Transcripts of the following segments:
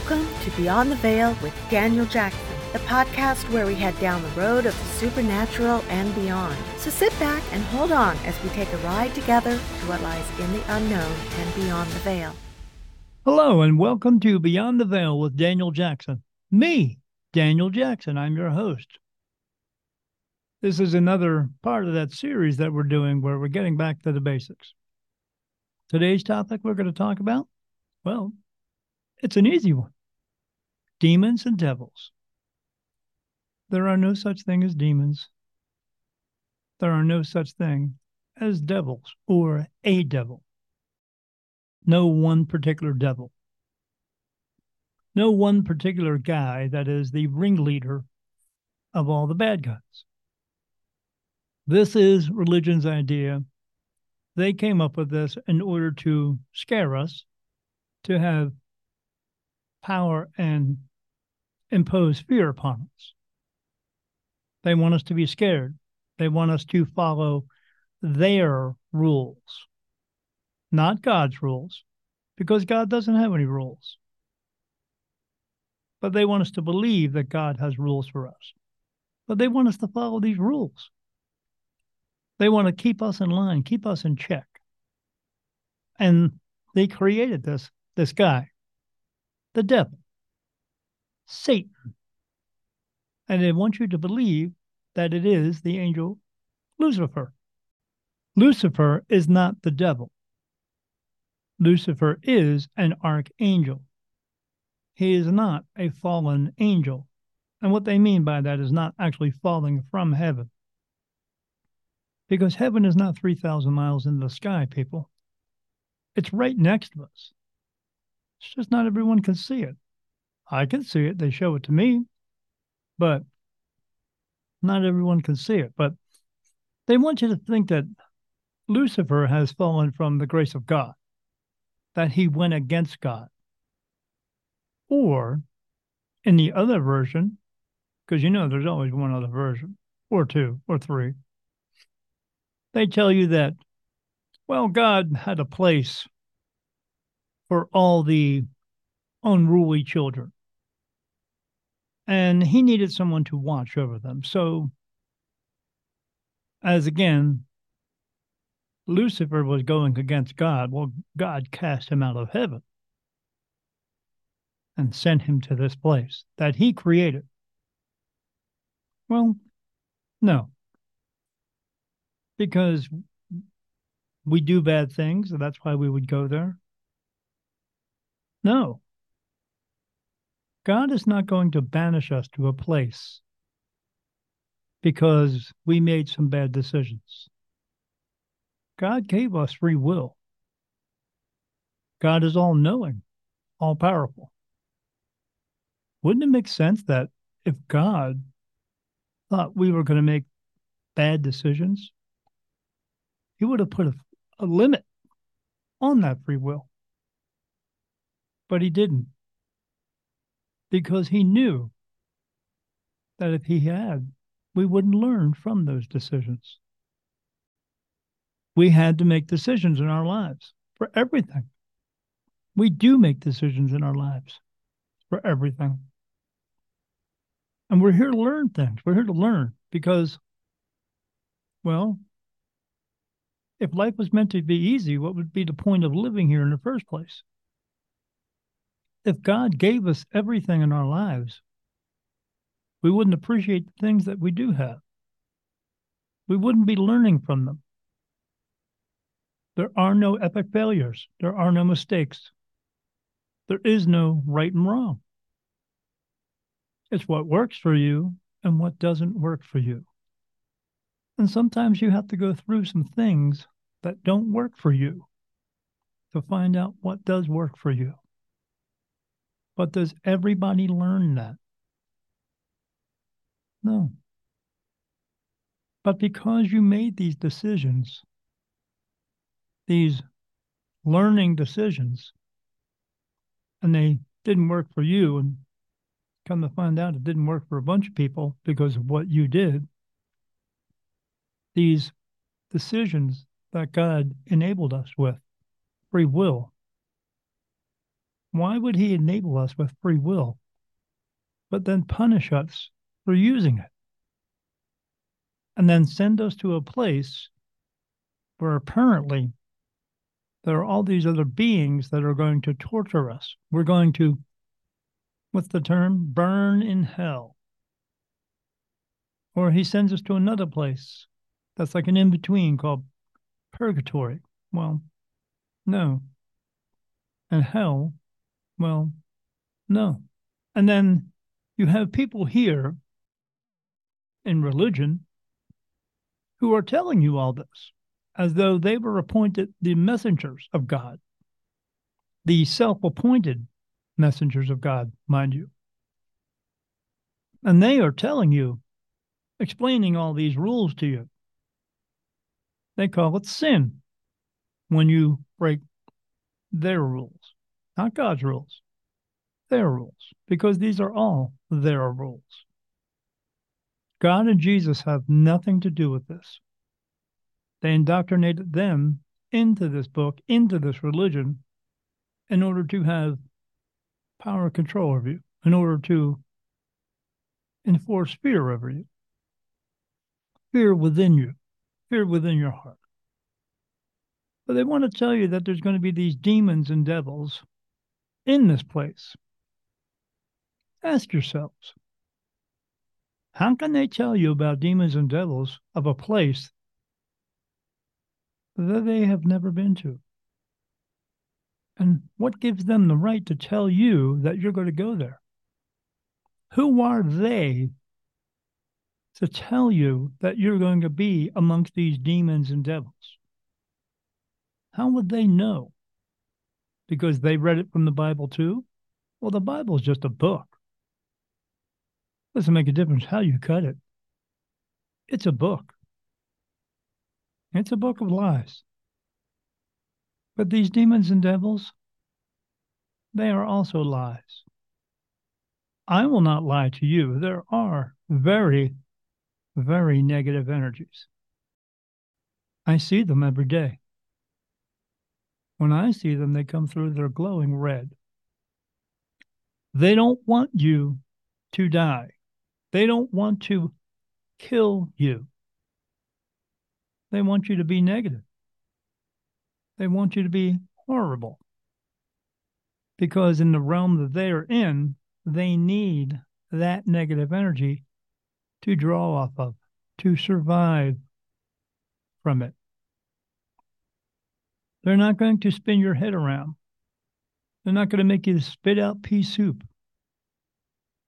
Welcome to Beyond the Veil with Daniel Jackson, the podcast where we head down the road of the supernatural and beyond. So sit back and hold on as we take a ride together to what lies in the unknown and beyond the veil. Hello, and welcome to Beyond the Veil with Daniel Jackson. Me, Daniel Jackson. I'm your host. This is another part of that series that we're doing where we're getting back to the basics. Today's topic we're going to talk about, well, it's an easy one demons and devils. There are no such thing as demons. There are no such thing as devils or a devil. No one particular devil. No one particular guy that is the ringleader of all the bad guys. This is religion's idea. They came up with this in order to scare us, to have power and impose fear upon us. They want us to be scared. They want us to follow their rules, not God's rules, because God doesn't have any rules. But they want us to believe that God has rules for us. But they want us to follow these rules. They want to keep us in line, keep us in check. And they created this this guy the devil, Satan. And they want you to believe that it is the angel Lucifer. Lucifer is not the devil. Lucifer is an archangel. He is not a fallen angel. And what they mean by that is not actually falling from heaven. Because heaven is not 3,000 miles in the sky, people. It's right next to us. It's just not everyone can see it. I can see it. They show it to me, but not everyone can see it. But they want you to think that Lucifer has fallen from the grace of God, that he went against God. Or in the other version, because you know there's always one other version, or two, or three, they tell you that, well, God had a place for all the unruly children. And he needed someone to watch over them. So, as again, Lucifer was going against God. Well, God cast him out of heaven and sent him to this place that he created. Well, no. Because we do bad things, and that's why we would go there. No. God is not going to banish us to a place because we made some bad decisions. God gave us free will. God is all knowing, all powerful. Wouldn't it make sense that if God thought we were going to make bad decisions, he would have put a, a limit on that free will? But he didn't. Because he knew that if he had, we wouldn't learn from those decisions. We had to make decisions in our lives for everything. We do make decisions in our lives for everything. And we're here to learn things. We're here to learn because, well, if life was meant to be easy, what would be the point of living here in the first place? If God gave us everything in our lives, we wouldn't appreciate the things that we do have. We wouldn't be learning from them. There are no epic failures. There are no mistakes. There is no right and wrong. It's what works for you and what doesn't work for you. And sometimes you have to go through some things that don't work for you to find out what does work for you. But does everybody learn that? No. But because you made these decisions, these learning decisions, and they didn't work for you, and come to find out it didn't work for a bunch of people because of what you did, these decisions that God enabled us with, free will, Why would he enable us with free will, but then punish us for using it? And then send us to a place where apparently there are all these other beings that are going to torture us. We're going to, what's the term? Burn in hell. Or he sends us to another place that's like an in between called purgatory. Well, no. And hell, well, no. And then you have people here in religion who are telling you all this as though they were appointed the messengers of God, the self appointed messengers of God, mind you. And they are telling you, explaining all these rules to you. They call it sin when you break their rules, not God's rules, their rules, because these are all their rules. God and Jesus have nothing to do with this. They indoctrinated them into this book, into this religion, in order to have power and control over you, in order to enforce fear over you, fear within you, fear within your heart. But they want to tell you that there's going to be these demons and devils in this place. Ask yourselves how can they tell you about demons and devils of a place that they have never been to? And what gives them the right to tell you that you're going to go there? Who are they to tell you that you're going to be amongst these demons and devils? How would they know? Because they read it from the Bible too? Well, the Bible is just a book. Doesn't make a difference how you cut it. It's a book. It's a book of lies. But these demons and devils, they are also lies. I will not lie to you. There are very, very negative energies. I see them every day. When I see them, they come through, they're glowing red. They don't want you to die. They don't want to kill you. They want you to be negative. They want you to be horrible. Because in the realm that they are in, they need that negative energy to draw off of, to survive from it. They're not going to spin your head around. They're not going to make you spit out pea soup.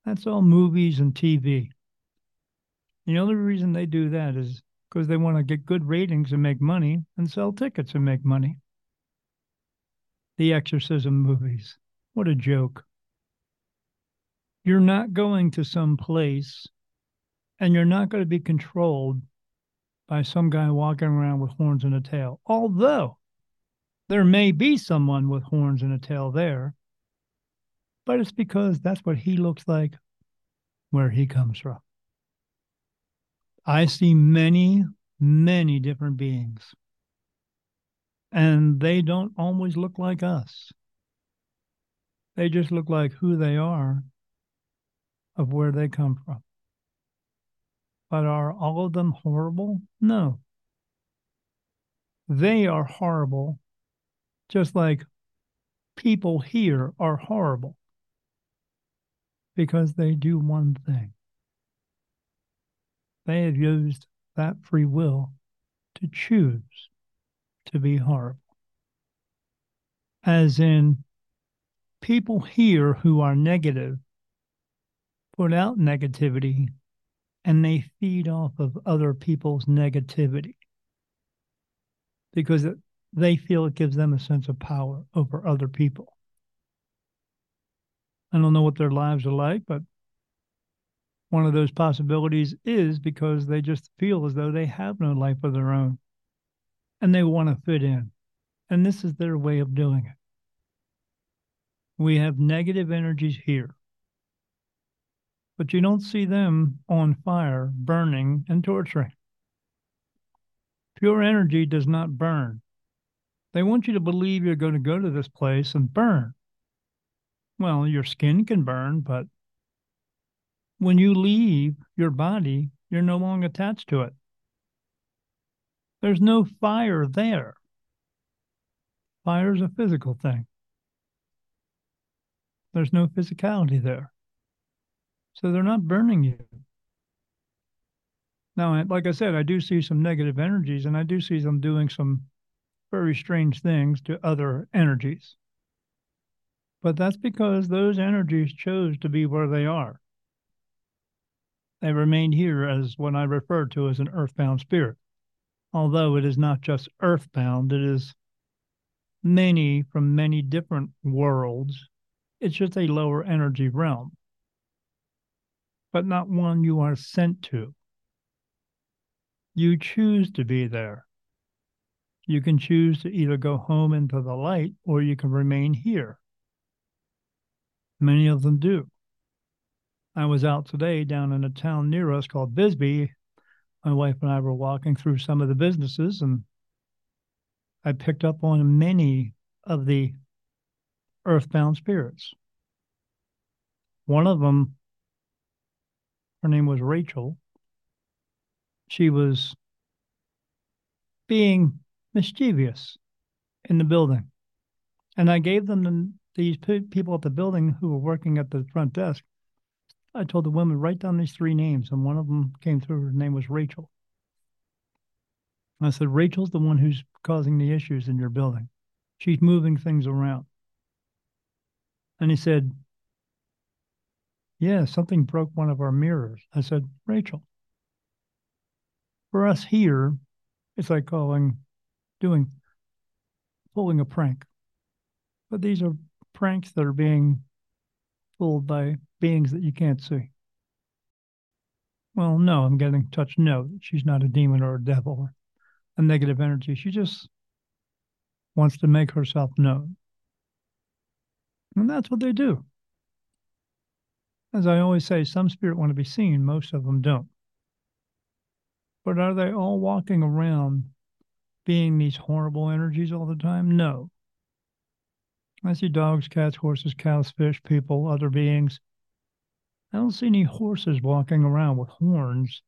That's all movies and TV. The only reason they do that is because they want to get good ratings and make money and sell tickets and make money. The exorcism movies. What a joke. You're not going to some place and you're not going to be controlled by some guy walking around with horns and a tail. Although there may be someone with horns and a tail there, but it's because that's what he looks like where he comes from. I see many, many different beings, and they don't always look like us. They just look like who they are of where they come from. But are all of them horrible? No. They are horrible, just like people here are horrible because they do one thing. They have used that free will to choose to be horrible. As in, people here who are negative put out negativity and they feed off of other people's negativity because they feel it gives them a sense of power over other people. I don't know what their lives are like, but one of those possibilities is because they just feel as though they have no life of their own and they want to fit in. And this is their way of doing it. We have negative energies here, but you don't see them on fire, burning, and torturing. Pure energy does not burn. They want you to believe you're going to go to this place and burn Well, your skin can burn, but when you leave your body, you're no longer attached to it. There's no fire there. Fire is a physical thing. There's no physicality there. So they're not burning you. Now, like I said, I do see some negative energies and I do see them doing some very strange things to other energies. But that's because those energies chose to be where they are. They remained here as what I refer to as an earthbound spirit. Although it is not just earthbound, it is many from many different worlds. It's just a lower energy realm, but not one you are sent to. You choose to be there. You can choose to either go home into the light or you can remain here. Many of them do. I was out today down in a town near us called Bisbee. My wife and I were walking through some of the businesses, and I picked up on many of the earthbound spirits. One of them, her name was Rachel. She was being mischievous in the building. And I gave them the, these people at the building who were working at the front desk I told the woman, write down these three names. And one of them came through. Her name was Rachel. I said, Rachel's the one who's causing the issues in your building. She's moving things around. And he said, Yeah, something broke one of our mirrors. I said, Rachel. For us here, it's like calling, doing, pulling a prank. But these are pranks that are being pulled by beings that you can't see. Well, no, I'm getting touch. No, she's not a demon or a devil or a negative energy. She just wants to make herself known. And that's what they do. As I always say, some spirit want to be seen, most of them don't. But are they all walking around being these horrible energies all the time? No. I see dogs, cats, horses, cows, fish, people, other beings I don't see any horses walking around with horns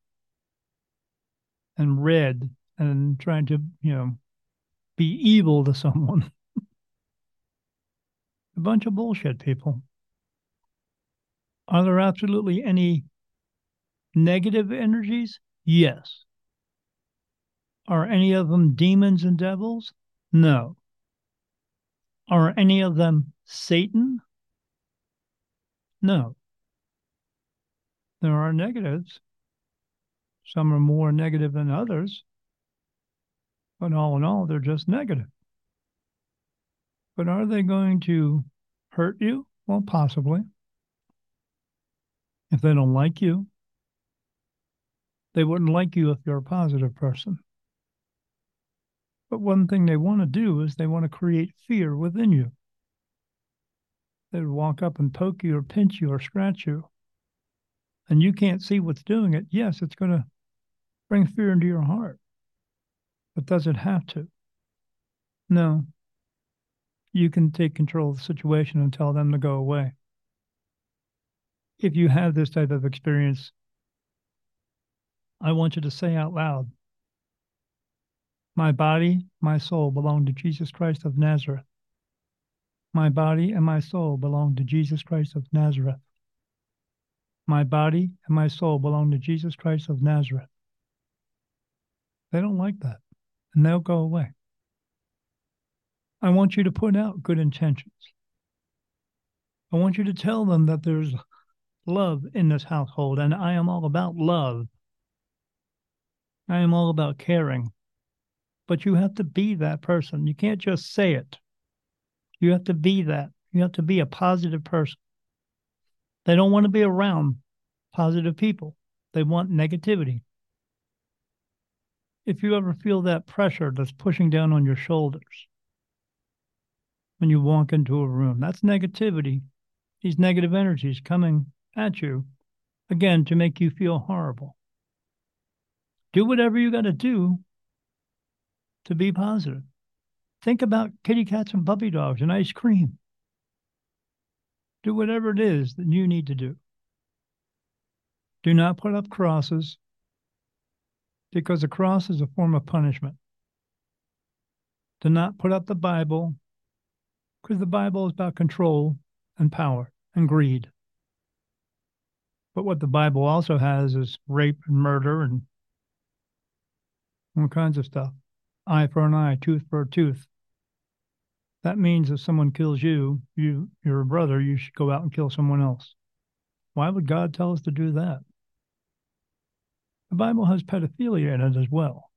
and red and trying to, you know, be evil to someone. A bunch of bullshit, people. Are there absolutely any negative energies? Yes. Are any of them demons and devils? No. Are any of them Satan? No there are negatives. Some are more negative than others. But all in all, they're just negative. But are they going to hurt you? Well, possibly. If they don't like you, they wouldn't like you if you're a positive person. But one thing they want to do is they want to create fear within you. They walk up and poke you or pinch you or scratch you and you can't see what's doing it, yes, it's going to bring fear into your heart. But does it have to? No. You can take control of the situation and tell them to go away. If you have this type of experience, I want you to say out loud My body, my soul belong to Jesus Christ of Nazareth. My body and my soul belong to Jesus Christ of Nazareth. My body and my soul belong to Jesus Christ of Nazareth. They don't like that, and they'll go away. I want you to put out good intentions. I want you to tell them that there's love in this household, and I am all about love. I am all about caring. But you have to be that person. You can't just say it. You have to be that. You have to be a positive person. They don't want to be around positive people. They want negativity. If you ever feel that pressure that's pushing down on your shoulders when you walk into a room, that's negativity. These negative energies coming at you, again, to make you feel horrible. Do whatever you got to do to be positive. Think about kitty cats and puppy dogs and ice cream. Do whatever it is that you need to do. Do not put up crosses because a cross is a form of punishment. Do not put up the Bible because the Bible is about control and power and greed. But what the Bible also has is rape and murder and all kinds of stuff. Eye for an eye, tooth for a tooth. That means if someone kills you, you you're a brother, you should go out and kill someone else. Why would God tell us to do that? The Bible has pedophilia in it as well.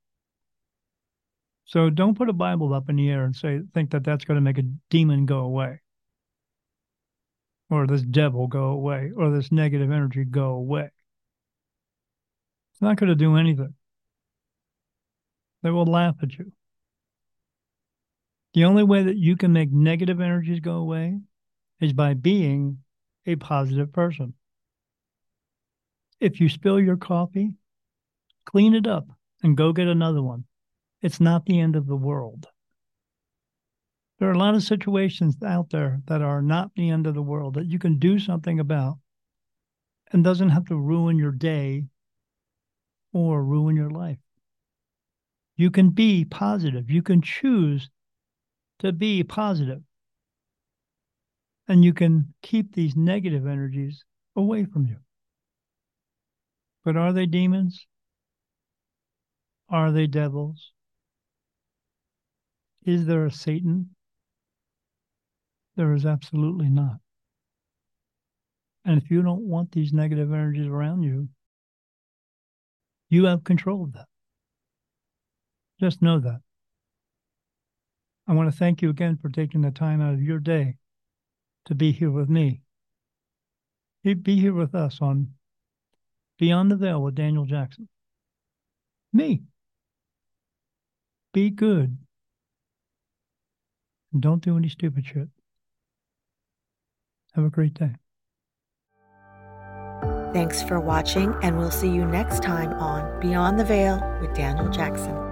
So don't put a Bible up in the air and say think that that's going to make a demon go away or this devil go away or this negative energy go away. It's not going to do anything. They will laugh at you. The only way that you can make negative energies go away is by being a positive person. If you spill your coffee, clean it up and go get another one. It's not the end of the world. There are a lot of situations out there that are not the end of the world that you can do something about and doesn't have to ruin your day or ruin your life. You can be positive. You can choose to be positive. And you can keep these negative energies away from you. But are they demons? Are they devils? Is there a Satan? There is absolutely not. And if you don't want these negative energies around you, you have control of that. Just know that. I want to thank you again for taking the time out of your day to be here with me. Be here with us on Beyond the Veil with Daniel Jackson. Me. Be good. And don't do any stupid shit. Have a great day. Thanks for watching, and we'll see you next time on Beyond the Veil with Daniel Jackson.